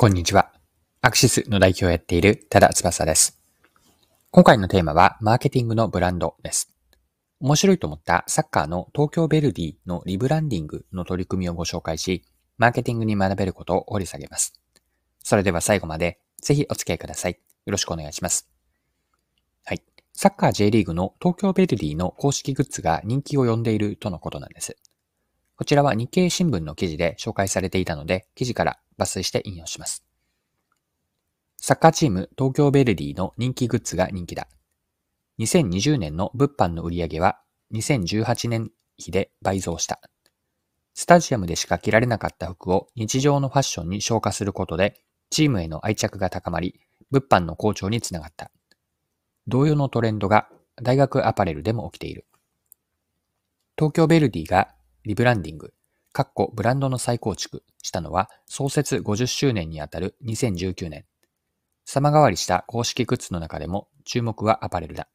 こんにちは。アクシスの代表をやっている多田翼です。今回のテーマはマーケティングのブランドです。面白いと思ったサッカーの東京ベルディのリブランディングの取り組みをご紹介し、マーケティングに学べることを掘り下げます。それでは最後までぜひお付き合いください。よろしくお願いします。はい。サッカー J リーグの東京ベルディの公式グッズが人気を呼んでいるとのことなんです。こちらは日経新聞の記事で紹介されていたので、記事から抜粋して引用します。サッカーチーム東京ベルディの人気グッズが人気だ。2020年の物販の売り上げは2018年比で倍増した。スタジアムでしか着られなかった服を日常のファッションに昇華することで、チームへの愛着が高まり、物販の好調につながった。同様のトレンドが大学アパレルでも起きている。東京ベルディがリブランディング、かっこブランドの再構築したのは創設50周年にあたる2019年。様変わりした公式グッズの中でも注目はアパレルだ。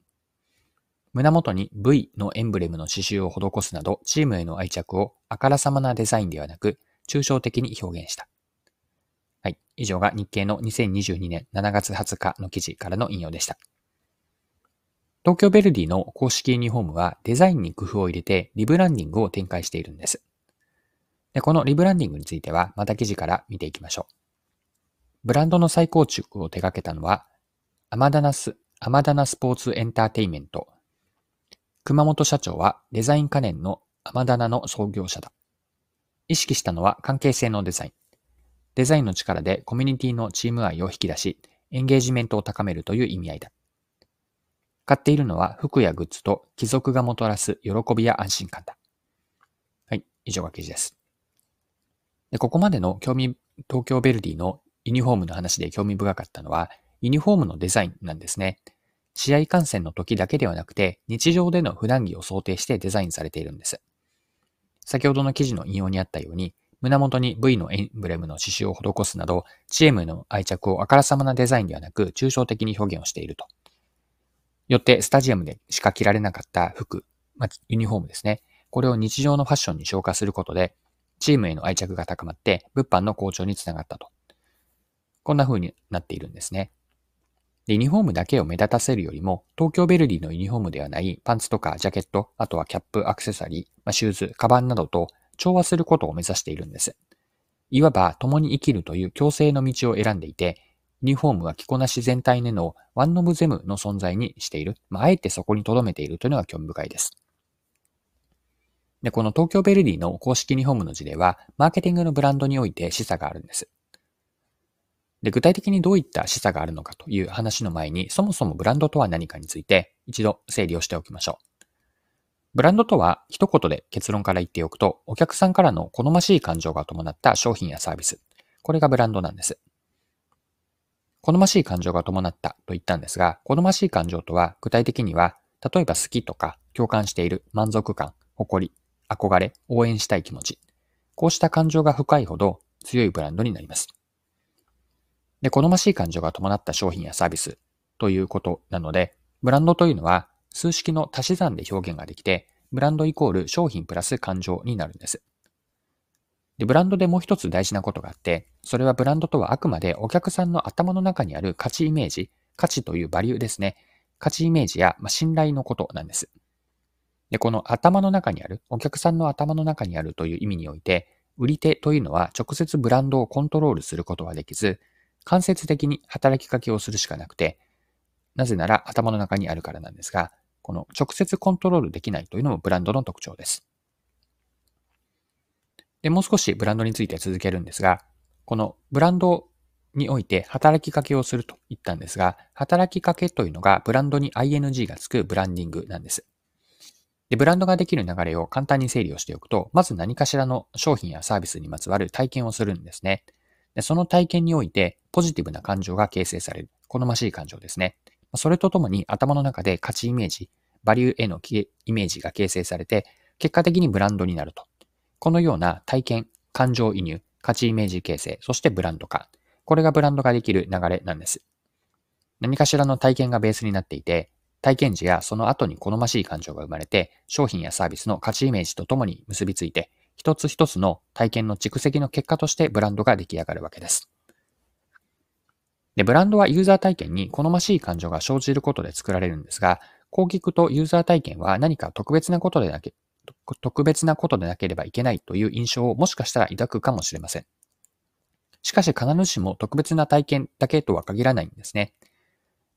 胸元に V のエンブレムの刺繍を施すなどチームへの愛着をあからさまなデザインではなく抽象的に表現した。はい。以上が日経の2022年7月20日の記事からの引用でした。東京ベルディの公式ユニフォームはデザインに工夫を入れてリブランディングを展開しているんです。でこのリブランディングについてはまた記事から見ていきましょう。ブランドの再構築を手掛けたのはアマダナス、アマダナスポーツエンターテイメント。熊本社長はデザイン家電のアマダナの創業者だ。意識したのは関係性のデザイン。デザインの力でコミュニティのチーム愛を引き出し、エンゲージメントを高めるという意味合いだ。買っているのは服やグッズと貴族がもたらす喜びや安心感だ。はい、以上が記事です。でここまでの興味、東京ベルディのユニフォームの話で興味深かったのは、ユニフォームのデザインなんですね。試合観戦の時だけではなくて、日常での普段着を想定してデザインされているんです。先ほどの記事の引用にあったように、胸元に V のエンブレムの刺繍を施すなど、チームの愛着をあからさまなデザインではなく、抽象的に表現をしていると。よって、スタジアムでしか着られなかった服、まあ、ユニフォームですね。これを日常のファッションに昇華することで、チームへの愛着が高まって、物販の好調につながったと。こんな風になっているんですね。で、ユニフォームだけを目立たせるよりも、東京ベルディのユニフォームではないパンツとかジャケット、あとはキャップ、アクセサリー、ま、シューズ、カバンなどと調和することを目指しているんです。いわば共に生きるという共生の道を選んでいて、ユニフォームは着こなし全体でのワンオブゼムの存在にしている。まあ、あえてそこに留めているというのが興味深いです。で、この東京ベルディの公式ユニフォームの事例は、マーケティングのブランドにおいて示唆があるんです。で、具体的にどういった示唆があるのかという話の前に、そもそもブランドとは何かについて一度整理をしておきましょう。ブランドとは一言で結論から言っておくと、お客さんからの好ましい感情が伴った商品やサービス。これがブランドなんです。好ましい感情が伴ったと言ったんですが、好ましい感情とは具体的には、例えば好きとか共感している満足感、誇り、憧れ、応援したい気持ち。こうした感情が深いほど強いブランドになります。で、好ましい感情が伴った商品やサービスということなので、ブランドというのは数式の足し算で表現ができて、ブランドイコール商品プラス感情になるんです。で、ブランドでもう一つ大事なことがあって、それはブランドとはあくまでお客さんの頭の中にある価値イメージ、価値というバリューですね。価値イメージや、ま、信頼のことなんです。で、この頭の中にある、お客さんの頭の中にあるという意味において、売り手というのは直接ブランドをコントロールすることはできず、間接的に働きかけをするしかなくて、なぜなら頭の中にあるからなんですが、この直接コントロールできないというのもブランドの特徴です。で、もう少しブランドについて続けるんですが、このブランドにおいて働きかけをすると言ったんですが、働きかけというのがブランドに ing がつくブランディングなんです。で、ブランドができる流れを簡単に整理をしておくと、まず何かしらの商品やサービスにまつわる体験をするんですね。でその体験においてポジティブな感情が形成される。好ましい感情ですね。それとともに頭の中で価値イメージ、バリューへのイメージが形成されて、結果的にブランドになると。このような体験、感情移入、価値イメージ形成、そしてブランド化。これがブランドができる流れなんです。何かしらの体験がベースになっていて、体験時やその後に好ましい感情が生まれて、商品やサービスの価値イメージとともに結びついて、一つ一つの体験の蓄積の結果としてブランドが出来上がるわけです。で、ブランドはユーザー体験に好ましい感情が生じることで作られるんですが、こう聞くとユーザー体験は何か特別なことでなけ、特別なことでなければいけないという印象をもしかしたら抱くかもしれません。しかし必ずしも特別な体験だけとは限らないんですね。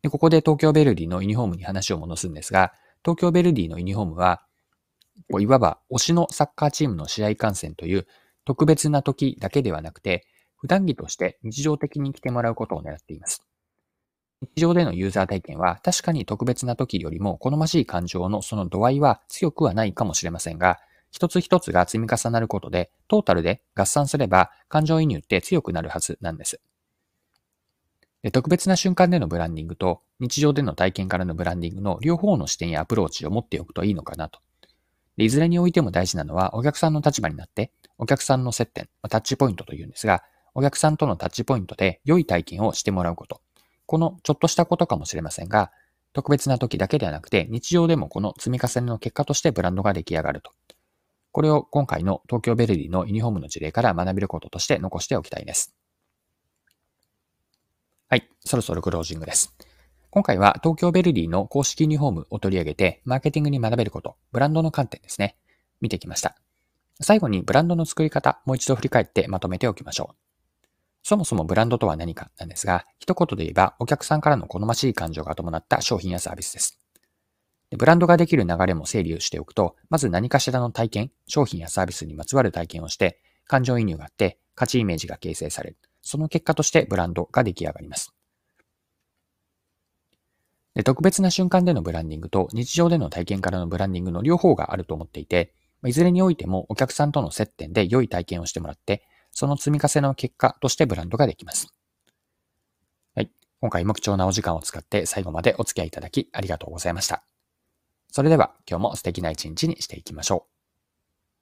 でここで東京ベルディのユニフォームに話を戻すんですが、東京ベルディのユニフォームは、いわば推しのサッカーチームの試合観戦という特別な時だけではなくて、普段着として日常的に来てもらうことを狙っています。日常でのユーザー体験は確かに特別な時よりも好ましい感情のその度合いは強くはないかもしれませんが、一つ一つが積み重なることで、トータルで合算すれば感情移入って強くなるはずなんです。で特別な瞬間でのブランディングと日常での体験からのブランディングの両方の視点やアプローチを持っておくといいのかなと。でいずれにおいても大事なのはお客さんの立場になってお客さんの接点、タッチポイントというんですが、お客さんとのタッチポイントで良い体験をしてもらうこと。このちょっとしたことかもしれませんが、特別な時だけではなくて、日常でもこの積み重ねの結果としてブランドが出来上がると。これを今回の東京ベルディのユニフォームの事例から学べることとして残しておきたいです。そろそろクロージングです。今回は東京ベルディの公式ユニフォームを取り上げて、マーケティングに学べること、ブランドの観点ですね。見てきました。最後にブランドの作り方、もう一度振り返ってまとめておきましょう。そもそもブランドとは何かなんですが、一言で言えばお客さんからの好ましい感情が伴った商品やサービスです。ブランドができる流れも整理をしておくと、まず何かしらの体験、商品やサービスにまつわる体験をして、感情移入があって、価値イメージが形成される。その結果としてブランドが出来上がります。で特別な瞬間でのブランディングと日常での体験からのブランディングの両方があると思っていて、いずれにおいてもお客さんとの接点で良い体験をしてもらって、その積み重ねの結果としてブランドができます。はい。今回も貴重なお時間を使って最後までお付き合いいただきありがとうございました。それでは今日も素敵な一日にしていきましょう。